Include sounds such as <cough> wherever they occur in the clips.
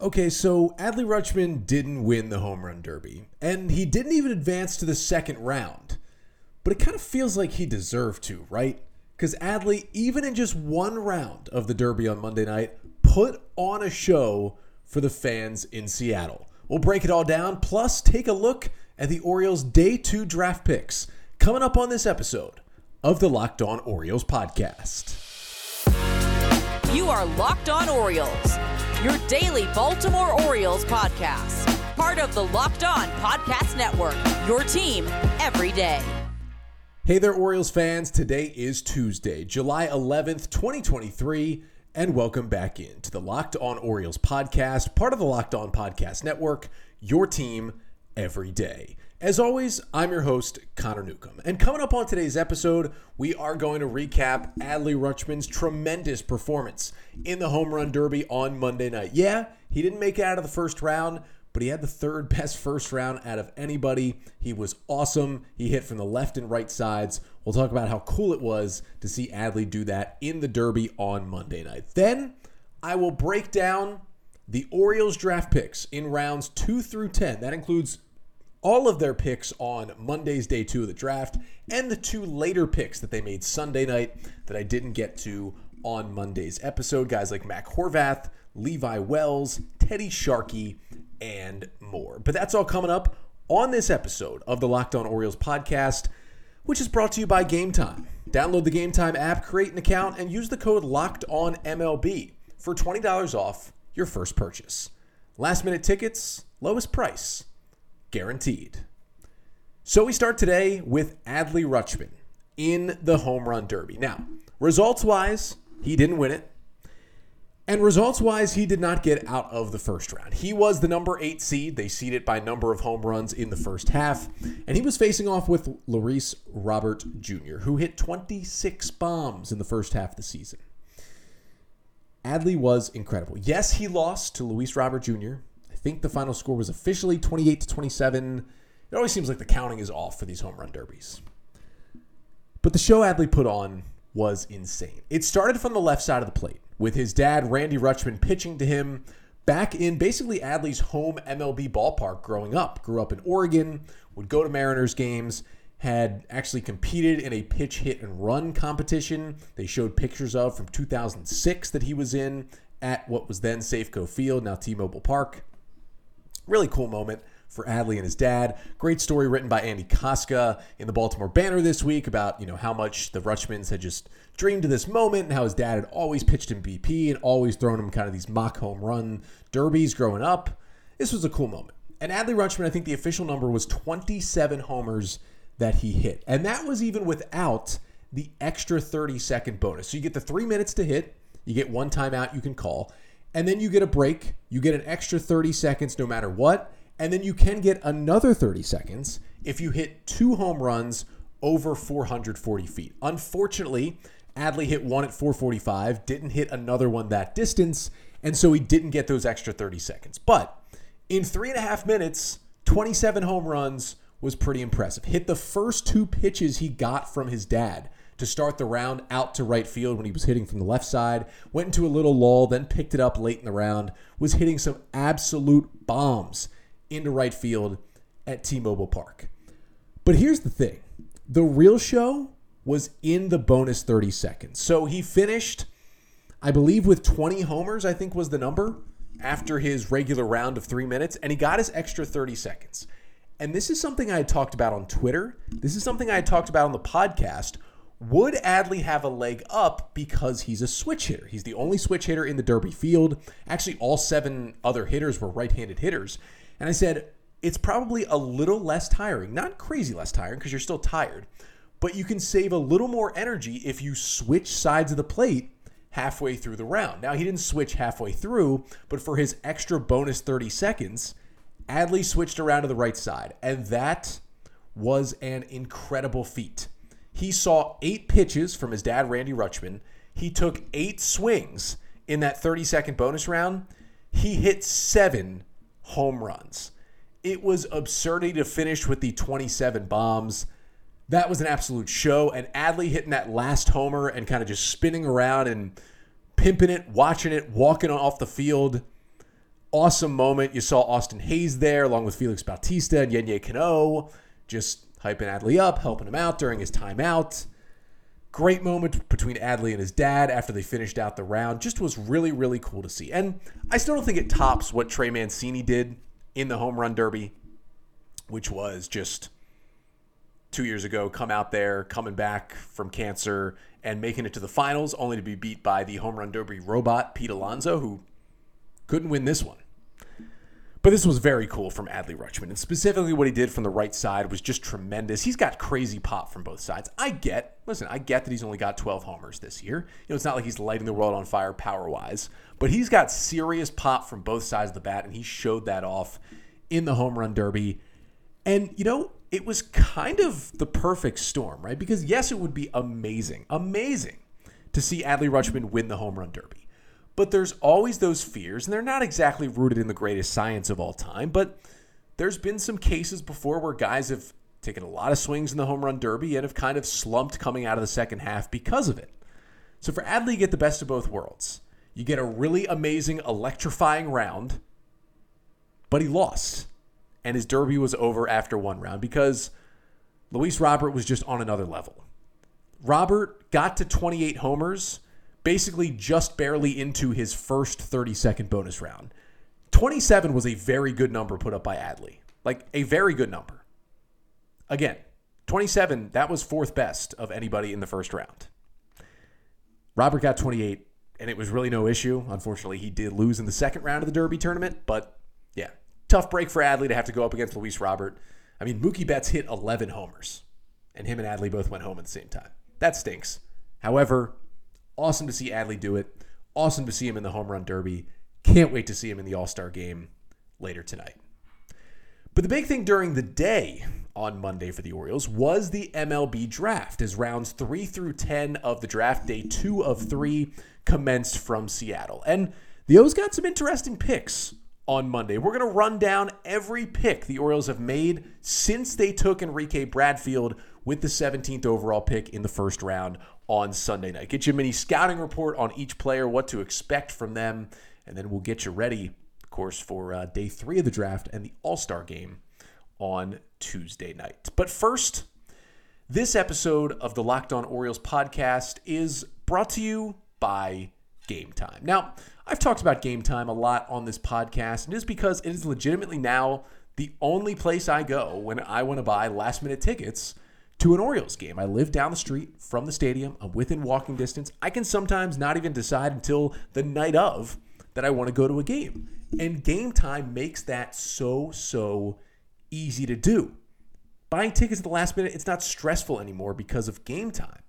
Okay, so Adley Rutschman didn't win the home run derby, and he didn't even advance to the second round. But it kind of feels like he deserved to, right? Because Adley, even in just one round of the derby on Monday night, put on a show for the fans in Seattle. We'll break it all down, plus take a look at the Orioles' day two draft picks coming up on this episode of the Locked On Orioles podcast. You are Locked On Orioles, your daily Baltimore Orioles podcast. Part of the Locked On Podcast Network, your team every day. Hey there, Orioles fans. Today is Tuesday, July 11th, 2023, and welcome back into the Locked On Orioles podcast, part of the Locked On Podcast Network, your team every day. As always, I'm your host, Connor Newcomb. And coming up on today's episode, we are going to recap Adley Rutschman's tremendous performance in the home run derby on Monday night. Yeah, he didn't make it out of the first round, but he had the third <laughs> best first round out of anybody. He was awesome. He hit from the left and right sides. We'll talk about how cool it was to see Adley do that in the derby on Monday night. Then I will break down the Orioles draft picks in rounds 2 through 10. That includes all of their picks on Monday's day two of the draft and the two later picks that they made Sunday night that I didn't get to on Monday's episode. Guys like Mac Horvath, Levi Wells, Teddy Sharkey, and more. But that's all coming up on this episode of the Locked On Orioles podcast, which is brought to you by Gametime. Download the Gametime app, create an account, and use the code Locked On MLB for $20 off your first purchase. Last minute tickets, lowest price guaranteed. So we start today with Adley Rutschman in the home run derby. Now, results wise, he didn't win it. And results wise, he did not get out of the first round. He was the number eight seed. They seeded it by number of home runs in the first half. And he was facing off with Luis Robert Jr., who hit 26 bombs in the first half of the season. Adley was incredible. Yes, he lost to Luis Robert Jr think the final score was officially 28 to 27. It always seems like the counting is off for these home run derbies. But the show Adley put on was insane. It started from the left side of the plate with his dad, Randy Rutschman, pitching to him back in basically Adley's home MLB ballpark growing up. Grew up in Oregon, would go to Mariners games, had actually competed in a pitch hit and run competition. They showed pictures of from 2006 that he was in at what was then Safeco Field, now T-Mobile Park. Really cool moment for Adley and his dad. Great story written by Andy Kostka in the Baltimore Banner this week about, you know, how much the Rutschmans had just dreamed of this moment and how his dad had always pitched him BP and always thrown him kind of these mock home run derbies growing up. This was a cool moment. And Adley Rutschman, I think the official number was 27 homers that he hit. And that was even without the extra 30 second bonus. So you get the three minutes to hit, you get one timeout you can call, and then you get a break. You get an extra 30 seconds no matter what. And then you can get another 30 seconds if you hit two home runs over 440 feet. Unfortunately, Adley hit one at 445, didn't hit another one that distance, and so he didn't get those extra 30 seconds. But in three and a half minutes, 27 home runs was pretty impressive. Hit the first two pitches he got from his dad to start the round out to right field when he was hitting from the left side. Went into a little lull, then picked it up late in the round. Was hitting some absolute bombs into right field at T Mobile Park. But here's the thing the real show was in the bonus 30 seconds. So he finished, I believe, with 20 homers, I think was the number, after his regular round of three minutes, and he got his extra 30 seconds. And this is something I had talked about on Twitter. This is something I had talked about on the podcast would Adley have a leg up because he's a switch hitter? He's the only switch hitter in the Derby field. Actually, all seven other hitters were right handed hitters. And I said, it's probably a little less tiring. Not crazy less tiring because you're still tired, but you can save a little more energy if you switch sides of the plate halfway through the round. Now, he didn't switch halfway through, but for his extra bonus 30 seconds, Adley switched around to the right side. And that was an incredible feat. He saw eight pitches from his dad, Randy Rutschman. He took eight swings in that 30 second bonus round. He hit seven home runs. It was absurdity to finish with the 27 bombs. That was an absolute show. And Adley hitting that last homer and kind of just spinning around and pimping it, watching it, walking off the field. awesome moment. You saw Austin Hays there, along with Felix Bautista and Yennier Cano, just hyping Adley up, helping him out during his timeout. Great moment between Adley and his dad after they finished out the round. Just was really, really cool to see. And I still don't think it tops what Trey Mancini did in the home run derby, which was just two years ago, come out there, coming back from cancer and making it to the finals, only to be beat by the home run derby robot, Pete Alonso, who couldn't win this one. But this was very cool from Adley Rutschman. And specifically what he did from the right side was just tremendous. He's got crazy pop from both sides. I get, listen, I get that he's only got 12 homers this year. You know, it's not like he's lighting the world on fire power wise, but he's got serious pop from both sides of the bat, and he showed that off in the home run derby. And, you know, it was kind of the perfect storm, right? Because, yes, it would be amazing, amazing to see Adley Rutschman win the home run derby. But there's always those fears, and they're not exactly rooted in the greatest science of all time, but there's been some cases before where guys have taken a lot of swings in the home run derby and have kind of slumped coming out of the second half because of it. So for Adley, you get the best of both worlds. You get a really amazing, electrifying round, but he lost. And his derby was over after one round because Luis Robert was just on another level. Robert got to 28 homers basically just barely into his first 30 second bonus round. 27 was a very good number put up by Adley. Like a very good number. Again, 27, that was fourth best of anybody in the first round. Robert got 28, and it was really no issue. Unfortunately, he did lose in the second round of the Derby tournament, but yeah, tough break for Adley to have to go up against Luis Robert. I mean, Mookie Betts hit 11 homers, and him and Adley both went home at the same time. That stinks. However, Awesome to see Adley do it. Awesome to see him in the home run derby. Can't wait to see him in the All Star game later tonight. But the big thing during the day on Monday for the Orioles was the MLB draft, as rounds three through 10 of the draft, day two of three, commenced from Seattle. And the O's got some interesting picks on Monday. We're going to run down every pick the Orioles have made since they took Enrique Bradfield with the 17th overall pick in the first round on Sunday night. Get you a mini scouting report on each player, what to expect from them, and then we'll get you ready, of course, for uh, day three of the draft and the All Star game on Tuesday night. But first, this episode of the Locked On Orioles podcast is brought to you by Gametime. Now, I've talked about Gametime a lot on this podcast, and it is because it is legitimately now the only place I go when I want to buy last minute tickets to an Orioles game. I live down the street from the stadium. I'm within walking distance. I can sometimes not even decide until the night of that I want to go to a game. And Gametime makes that so, so easy to do. Buying tickets at the last minute, it's not stressful anymore because of Gametime.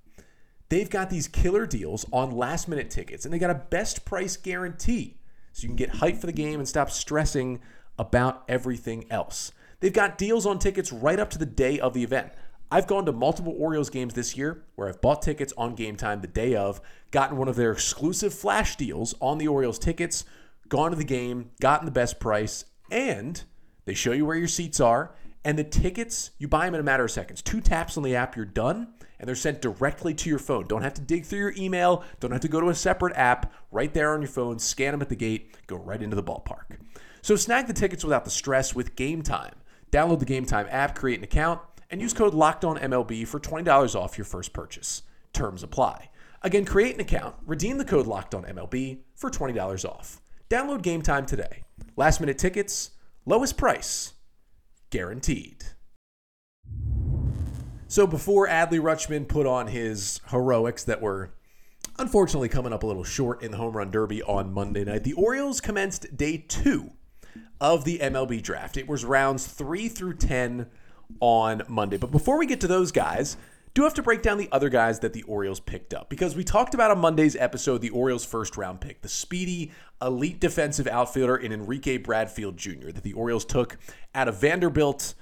They've got these killer deals on last minute tickets, and they got a best price guarantee. So you can get hyped for the game and stop stressing about everything else. They've got deals on tickets right up to the day of the event. I've gone to multiple Orioles games this year where I've bought tickets on Gametime the day of, gotten one of their exclusive flash deals on the Orioles tickets, gone to the game, gotten the best price, and they show you where your seats are. And the tickets, you buy them in a matter of seconds. Two taps on the app, you're done, and they're sent directly to your phone. Don't have to dig through your email, don't have to go to a separate app. Right there on your phone, scan them at the gate, go right into the ballpark. So snag the tickets without the stress with Gametime. Download the Gametime app, create an account and use code LOCKEDONMLB for $20 off your first purchase. Terms apply. Again, create an account, redeem the code LOCKEDONMLB for $20 off. Download Gametime today. Last minute tickets, lowest price, guaranteed. So before Adley Rutschman put on his heroics that were unfortunately coming up a little short in the home run derby on Monday night, the Orioles commenced day two of the MLB draft. It was rounds three through 10 on Monday. But before we get to those guys, do have to break down the other guys that the Orioles picked up because we talked about on Monday's episode the Orioles' first round pick, the speedy, elite defensive outfielder in Enrique Bradfield Jr., that the Orioles took out of Vanderbilt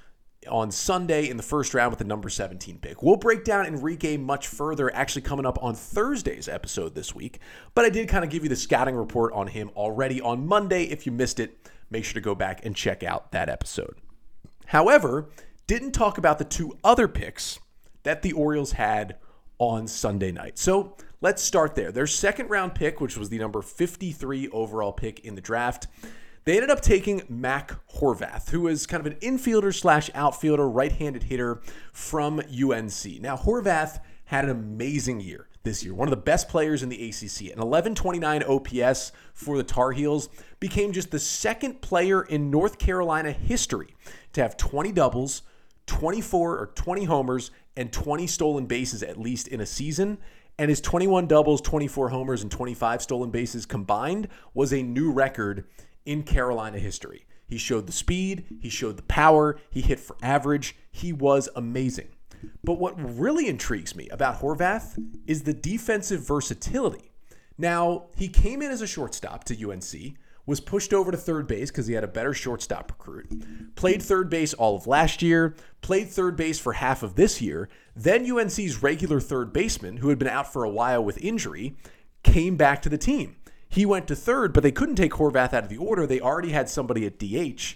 on Sunday in the first round with the number 17 pick. We'll break down Enrique much further, actually coming up on Thursday's episode this week. But I did kind of give you the scouting report on him already on Monday. If you missed it, make sure to go back and check out that episode. However, didn't talk about the two other picks that the Orioles had on Sunday night. So let's start there. Their second round pick, which was the number 53 overall pick in the draft, They ended up taking Mac Horvath, who is kind of an infielder slash outfielder, right handed hitter from UNC. Now, Horvath had an amazing year this year, one of the best players in the ACC. An 1129 OPS for the Tar Heels became just the second player in North Carolina history to have 20 doubles, 24 or 20 homers, and 20 stolen bases at least in a season. And his 21 doubles, 24 homers, and 25 stolen bases combined was a new record in Carolina history. He showed the speed, he showed the power, he hit for average. He was amazing. But what really intrigues me about Horvath is the defensive versatility. Now, he came in as a shortstop to UNC, was pushed over to third base because he had a better shortstop recruit, played third base all of last year, played third base for half of this year. Then UNC's regular third baseman, who had been out for a while with injury, came back to the team. He went to third, but they couldn't take Horvath out of the order. They already had somebody at DH.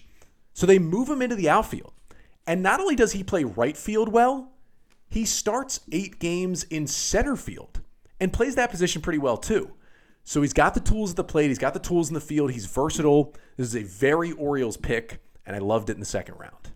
So they move him into the outfield. And not only does he play right field well, he starts eight games in center field and plays that position pretty well too. So he's got the tools at the plate, he's got the tools in the field, he's versatile. This is a very Orioles pick, and I loved it in the second round.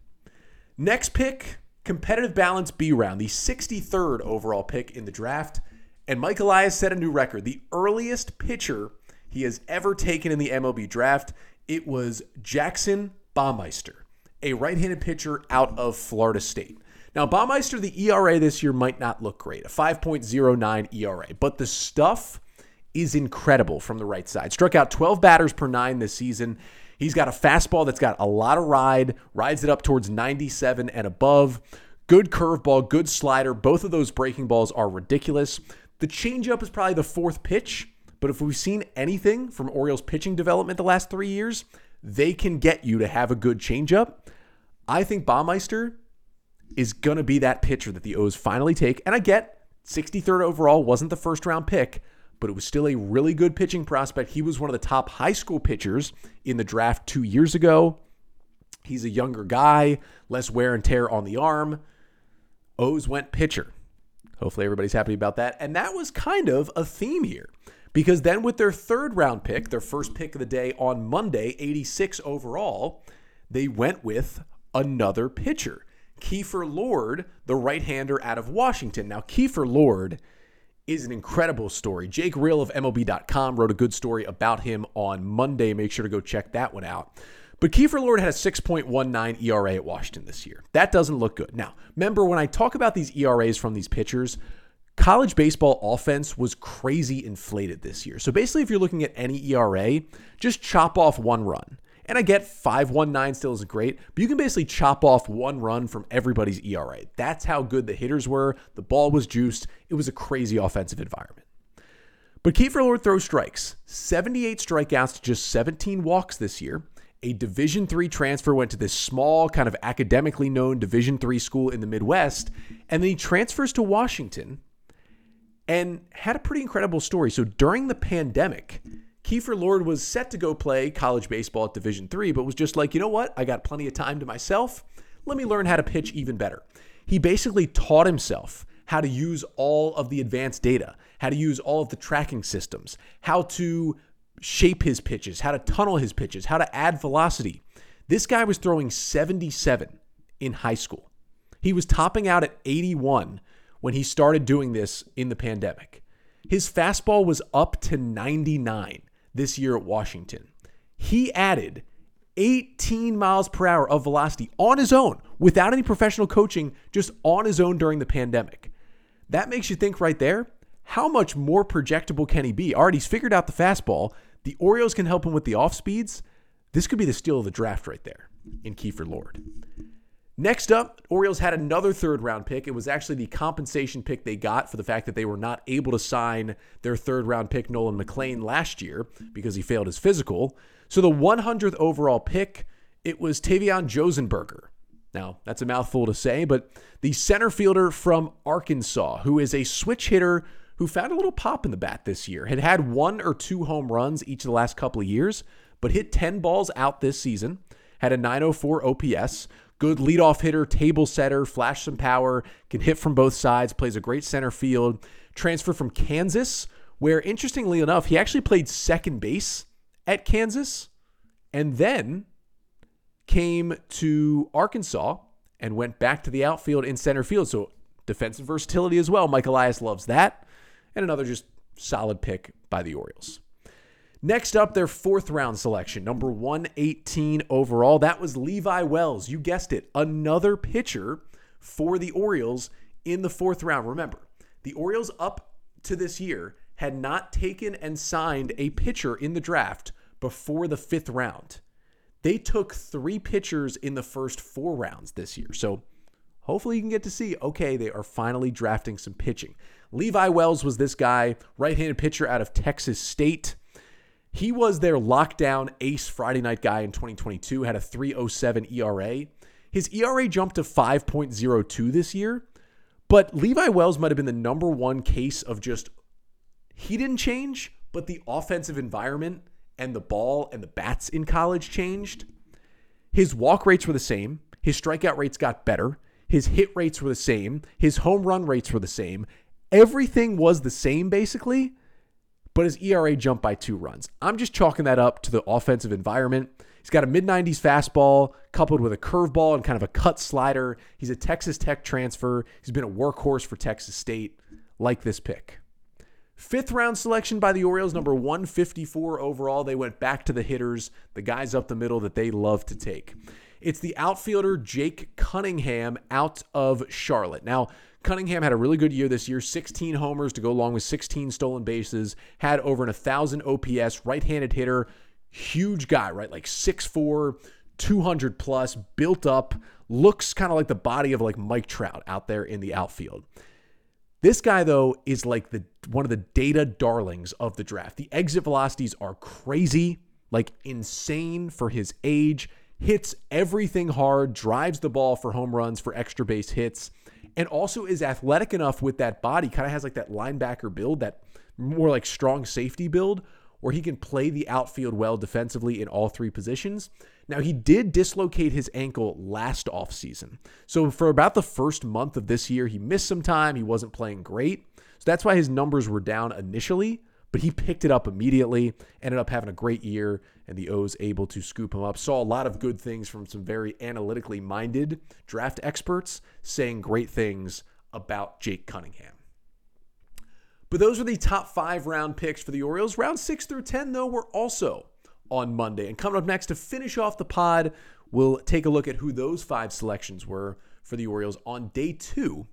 Next pick, competitive balance B round, the 63rd overall pick in the draft. And Mike Elias set a new record, the earliest pitcher he has ever taken in the MLB draft. It was Jackson Baumeister, a right handed pitcher out of Florida State. Now, Baumeister, the ERA this year might not look great, a 5.09 ERA, but the stuff is incredible from the right side. Struck out 12 batters per nine this season. He's got a fastball that's got a lot of ride, rides it up towards 97 and above. Good curveball, good slider. Both of those breaking balls are ridiculous. The changeup is probably the fourth pitch. But if we've seen anything from Orioles pitching development the last three years, they can get you to have a good changeup. I think Baumeister is going to be that pitcher that the O's finally take. And I get 63rd overall wasn't the first round pick, but it was still a really good pitching prospect. He was one of the top high school pitchers in the draft two years ago. He's a younger guy, less wear and tear on the arm. O's went pitcher. Hopefully, everybody's happy about that. And that was kind of a theme here. Because then, with their third round pick, their first pick of the day on Monday, 86 overall, they went with another pitcher, Kiefer Lord, the right hander out of Washington. Now, Kiefer Lord is an incredible story. Jake Rill of MLB.com wrote a good story about him on Monday. Make sure to go check that one out. But Kiefer Lord had a 6.19 ERA at Washington this year. That doesn't look good. Now, remember when I talk about these ERAs from these pitchers, college baseball offense was crazy inflated this year. So basically, if you're looking at any ERA, just chop off one run. And I get 519 still isn't great, but you can basically chop off one run from everybody's ERA. That's how good the hitters were. The ball was juiced. It was a crazy offensive environment. But Kiefer Lord throws strikes 78 strikeouts to just 17 walks this year. A Division three transfer went to this small, kind of academically known Division three school in the Midwest, and then he transfers to Washington and had a pretty incredible story. So during the pandemic, Kiefer Lord was set to go play college baseball at Division three, but was just like, you know what? I got plenty of time to myself. Let me learn how to pitch even better. He basically taught himself how to use all of the advanced data, how to use all of the tracking systems, how to shape his pitches, how to tunnel his pitches, how to add velocity. This guy was throwing 77 in high school. He was topping out at 81 when he started doing this in the pandemic. His fastball was up to 99 this year at Washington. He added 18 miles per hour of velocity on his own without any professional coaching, just on his own during the pandemic. That makes you think right there how much more projectable can he be? Already, he's figured out the fastball. The Orioles can help him with the off speeds. This could be the steal of the draft right there in Kiefer Lord. Next up, Orioles had another third round pick. It was actually the compensation pick they got for the fact that they were not able to sign their third round pick, Nolan McLean, last year because he failed his physical. So the 100th overall pick, it was Tavian Josenberger. Now, that's a mouthful to say, but the center fielder from Arkansas, who is a switch hitter who found a little pop in the bat this year, had had one or two home runs each of the last couple of years, but hit 10 balls out this season, had a 904 OPS, Good leadoff hitter, table setter, flash some power, can hit from both sides, plays a great center field. Transfer from Kansas, where interestingly enough, he actually played second base at Kansas and then came to Arkansas and went back to the outfield in center field. So defensive versatility as well. Mike Elias loves that. And another just solid pick by the Orioles. Next up, their fourth round selection, number 118 overall. That was Levi Wells. You guessed it, another pitcher for the Orioles in the fourth round. Remember, the Orioles up to this year had not taken and signed a pitcher in the draft before the fifth round. They took three pitchers in the first four rounds this year. So hopefully you can get to see, okay, they are finally drafting some pitching. Levi Wells was this guy, right handed pitcher out of Texas State. He was their lockdown ace Friday night guy in 2022, had a 307 ERA. His ERA jumped to 5.02 this year, but Levi Wells might have been the number one case of just he didn't change, but the offensive environment and the ball and the bats in college changed. His walk rates were the same, his strikeout rates got better, his hit rates were the same, his home run rates were the same. Everything was the same basically, but his ERA jumped by two runs. I'm just chalking that up to the offensive environment. He's got a mid 90s fastball coupled with a curveball and kind of a cut slider. He's a Texas Tech transfer. He's been a workhorse for Texas State. Like this pick. Fifth round selection by the Orioles, number 154 overall. They went back to the hitters, the guys up the middle that they love to take. It's the outfielder Jake Cunningham out of Charlotte. Now, Cunningham had a really good year this year 16 homers to go along with 16 stolen bases, had over an 1,000 OPS, right handed hitter, huge guy, right? Like 6'4, 200 plus, built up, looks kind of like the body of like Mike Trout out there in the outfield. This guy, though, is like the one of the data darlings of the draft. The exit velocities are crazy, like insane for his age. Hits everything hard, drives the ball for home runs, for extra base hits, and also is athletic enough with that body. Kind of has like that linebacker build, that more like strong safety build, where he can play the outfield well defensively in all three positions. Now, he did dislocate his ankle last offseason. So, for about the first month of this year, he missed some time. He wasn't playing great. So, that's why his numbers were down initially, but he picked it up immediately, ended up having a great year, and the O's able to scoop him up. Saw a lot of good things from some very analytically minded draft experts saying great things about Jake Cunningham. But those are the top five round picks for the Orioles. Round six through 10, though, were also on Monday. And coming up next to finish off the pod, we'll take a look at who those five selections were for the Orioles on day two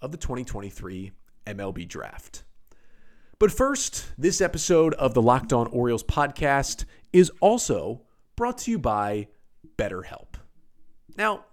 of the 2023 MLB draft. But first, this episode of the Locked On Orioles podcast is also brought to you by BetterHelp. Now,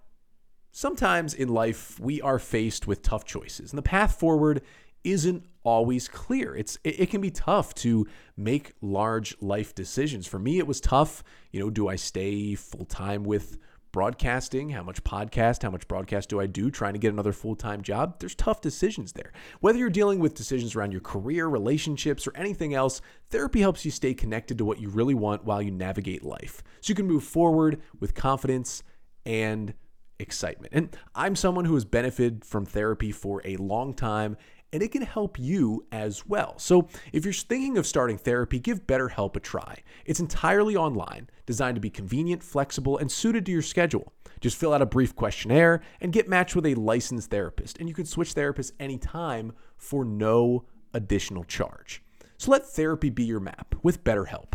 sometimes in life we are faced with tough choices, and the path forward isn't always clear. It's it, can be tough to make large life decisions. For me, it was tough. You know, do I stay full time with broadcasting? How much podcast? How much broadcast do I do? Trying to get another full time job. There's tough decisions there. Whether you're dealing with decisions around your career, relationships, or anything else, therapy helps you stay connected to what you really want while you navigate life, so you can move forward with confidence and excitement. And I'm someone who has benefited from therapy for a long time and it can help you as well. So, if you're thinking of starting therapy, give BetterHelp a try. It's entirely online, designed to be convenient, flexible, and suited to your schedule. Just fill out a brief questionnaire and get matched with a licensed therapist, and you can switch therapists anytime for no additional charge. So let therapy be your map with BetterHelp.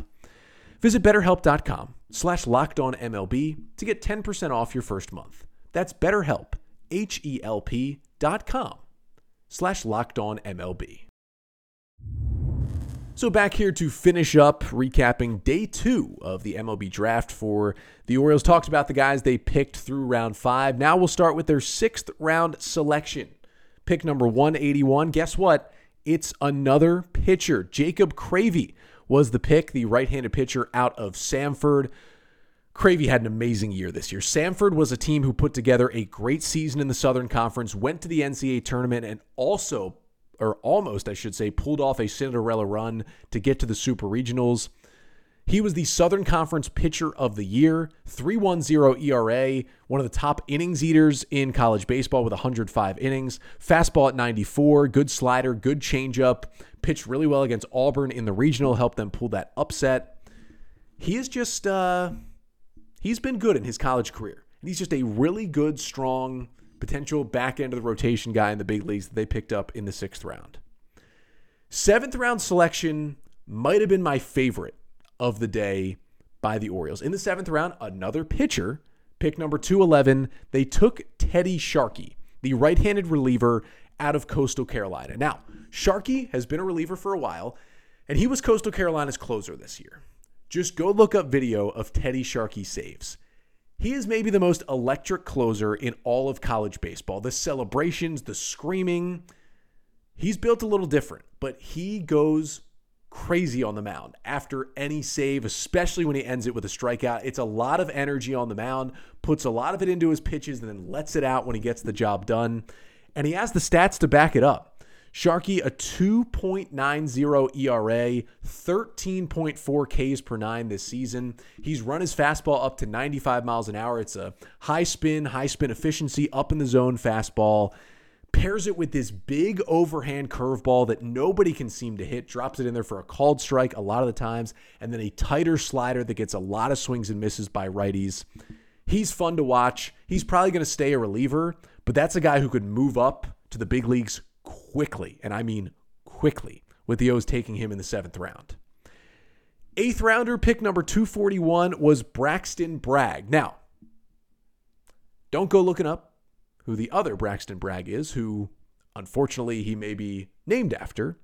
Visit betterhelp.com slash lockedonmlb to get 10% off your first month. That's betterhelp, H-E-L-P slash locked on MLB. So, back here to finish up recapping day two of the MLB draft for the Orioles. Talked about the guys they picked through round five. Now we'll start with their sixth round selection. Pick number 181. Guess what? It's another pitcher. Jacob Cravey was the pick, the right handed pitcher out of Samford. Cravey had an amazing year this year. Samford was a team who put together a great season in the Southern Conference, went to the NCAA tournament, and also, or almost, I should say, pulled off a Cinderella run to get to the Super Regionals. He was the Southern Conference Pitcher of the Year, 3.10 ERA, one of the top innings eaters in college baseball with 105 innings, fastball at 94, good slider, good changeup, pitched really well against Auburn in the regional, helped them pull that upset. he is just uh, he's been good in his college career. He's just a really good, strong, potential back end of the rotation guy in the big leagues that they picked up in the sixth round. Seventh round selection might have been my favorite of the day by the Orioles. In the seventh round, another pitcher, pick number 211, they took Teddy Sharkey, the right handed reliever out of Coastal Carolina. Now, Sharkey has been a reliever for a while, and he was Coastal Carolina's closer this year. Just go look up video of Teddy Sharkey saves. He is maybe the most electric closer in all of college baseball. The celebrations, the screaming, he's built a little different, but he goes crazy on the mound after any save, especially when he ends it with a strikeout. It's a lot of energy on the mound, puts a lot of it into his pitches, and then lets it out when he gets the job done. And he has the stats to back it up. Sharkey, a 2.90 ERA, 13.4 Ks per nine this season. He's run his fastball up to 95 miles an hour. It's a high spin, high spin efficiency, up in the zone fastball. Pairs it with this big overhand curveball that nobody can seem to hit, drops it in there for a called strike a lot of the times, and then a tighter slider that gets a lot of swings and misses by righties. He's fun to watch. He's probably going to stay a reliever, but that's a guy who could move up to the big leagues quickly, and I mean quickly, with the O's taking him in the seventh round. Eighth rounder, pick number 241, was Braxton Bragg. Now, don't go looking up who the other Braxton Bragg is, who unfortunately he may be named after.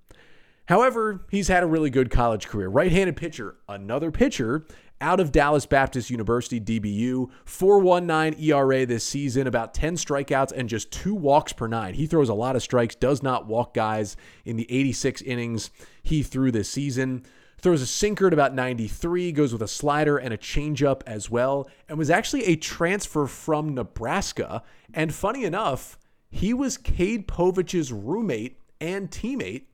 However, he's had a really good college career. Right handed pitcher, another pitcher out of Dallas Baptist University, DBU. 419 ERA this season, about 10 strikeouts and just two walks per nine. He throws a lot of strikes, does not walk guys in the 86 innings he threw this season. Throws a sinker at about 93, goes with a slider and a changeup as well, and was actually a transfer from Nebraska. And funny enough, he was Cade Povich's roommate and teammate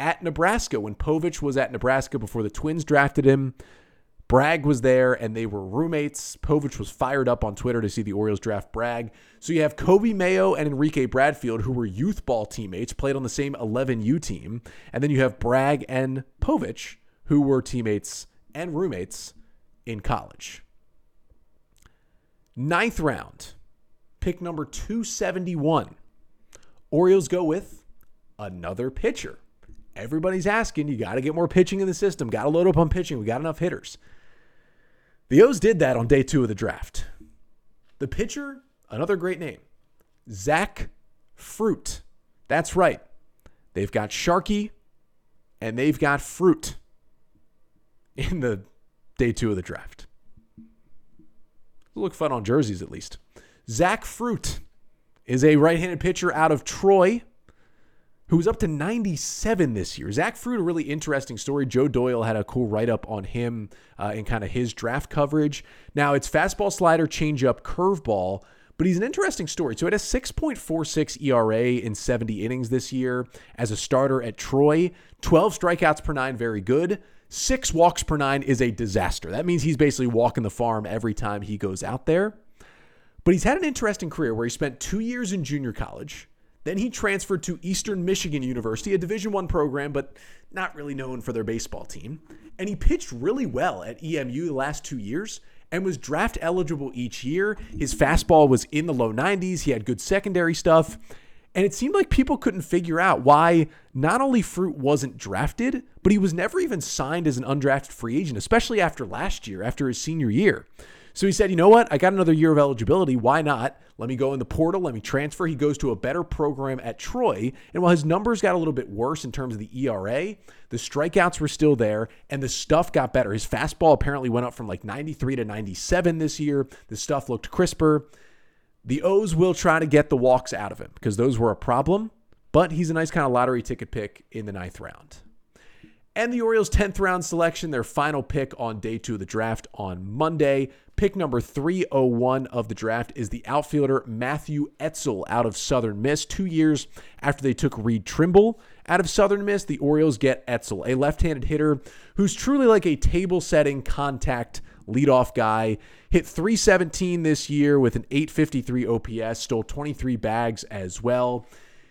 at Nebraska when Povich was at Nebraska before the Twins drafted him. Bragg was there and they were roommates. Povich was fired up on Twitter to see the Orioles draft Bragg. So you have Coby Mayo and Enrique Bradfield, who were youth ball teammates, played on the same 11U team. And then you have Bragg and Povich, who were teammates and roommates in college. Ninth round, pick number 271. Orioles go with another pitcher. Everybody's asking, you got to get more pitching in the system, got to load up on pitching. We got enough hitters. The O's did that on day two of the draft. The pitcher, another great name, Zach Fruit. That's right. They've got Sharkey and they've got Fruit in the day two of the draft. look fun on jerseys at least. Zach Fruit is a right handed pitcher out of Troy who was up to 97 this year. Zach Fruit, a really interesting story. Joe Doyle had a cool write up on him uh, in kind of his draft coverage. Now, it's fastball, slider, changeup, curveball, but he's an interesting story. So, it a 6.46 ERA in 70 innings this year as a starter at Troy. 12 strikeouts per nine, very good. Six walks per nine is a disaster. That means he's basically walking the farm every time he goes out there. But he's had an interesting career where he spent two years in junior college then he transferred to Eastern Michigan University, a Division 1 program but not really known for their baseball team, and he pitched really well at EMU the last 2 years and was draft eligible each year. His fastball was in the low 90s, he had good secondary stuff, and it seemed like people couldn't figure out why not only Fruit wasn't drafted, but he was never even signed as an undrafted free agent, especially after last year, after his senior year. So he said, you know what? I got another year of eligibility. Why not? Let me go in the portal. Let me transfer. He goes to a better program at Troy. And while his numbers got a little bit worse in terms of the ERA, the strikeouts were still there and the stuff got better. His fastball apparently went up from like 93 to 97 this year. The stuff looked crisper. The O's will try to get the walks out of him because those were a problem, but he's a nice kind of lottery ticket pick in the ninth round. And the Orioles' 10th round selection, their final pick on day two of the draft on Monday. Pick number 301 of the draft is the outfielder Matthew Etzel out of Southern Miss. Two years after they took Reed Trimble out of Southern Miss, the Orioles get Etzel, a left handed hitter who's truly like a table setting contact leadoff guy. Hit 317 this year with an 853 OPS, stole 23 bags as well.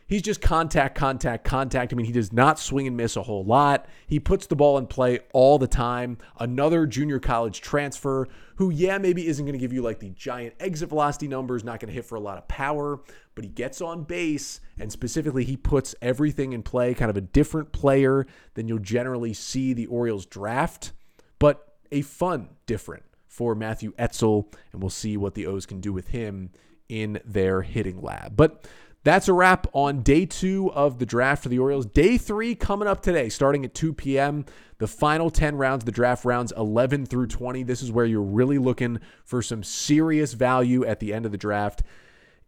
He's just contact, contact, contact. I mean, he does not swing and miss a whole lot. He puts the ball in play all the time. Another junior college transfer who, yeah, maybe isn't going to give you like the giant exit velocity numbers, not going to hit for a lot of power, but he gets on base and specifically he puts everything in play, kind of a different player than you'll generally see the Orioles draft, but a fun different for Matthew Etzel, and we'll see what the O's can do with him in their hitting lab. But that's a wrap on day two of the draft for the Orioles. Day three coming up today, starting at 2 p.m. The final 10 rounds, the draft rounds 11 through 20. This is where you're really looking for some serious value at the end of the draft.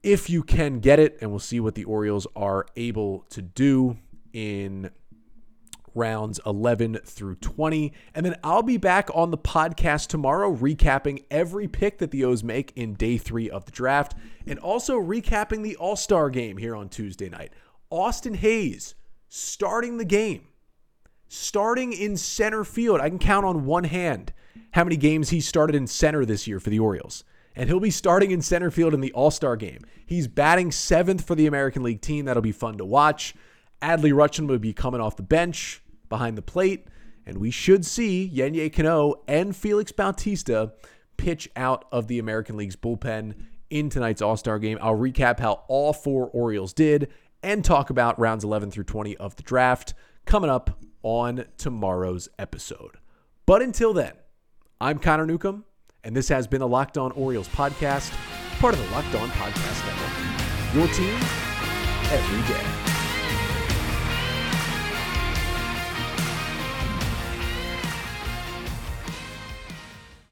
If you can get it, and we'll see what the Orioles are able to do in rounds 11 through 20. And then I'll be back on the podcast tomorrow, recapping every pick that the O's make in day three of the draft, and also recapping the All Star game here on Tuesday night. Austin Hays starting the game, starting in center field. I can count on one hand how many games he started in center this year for the Orioles. And he'll be starting in center field in the All Star game. He's batting seventh for the American League team. That'll be fun to watch. Adley Rutschman would be coming off the bench behind the plate, and we should see Yennier Cano and Felix Bautista pitch out of the American League's bullpen in tonight's All Star game. I'll recap how all four Orioles did and talk about rounds 11 through 20 of the draft coming up on tomorrow's episode. But until then, I'm Connor Newcomb, and this has been the Locked On Orioles podcast, part of the Locked On Podcast Network. Your team every day.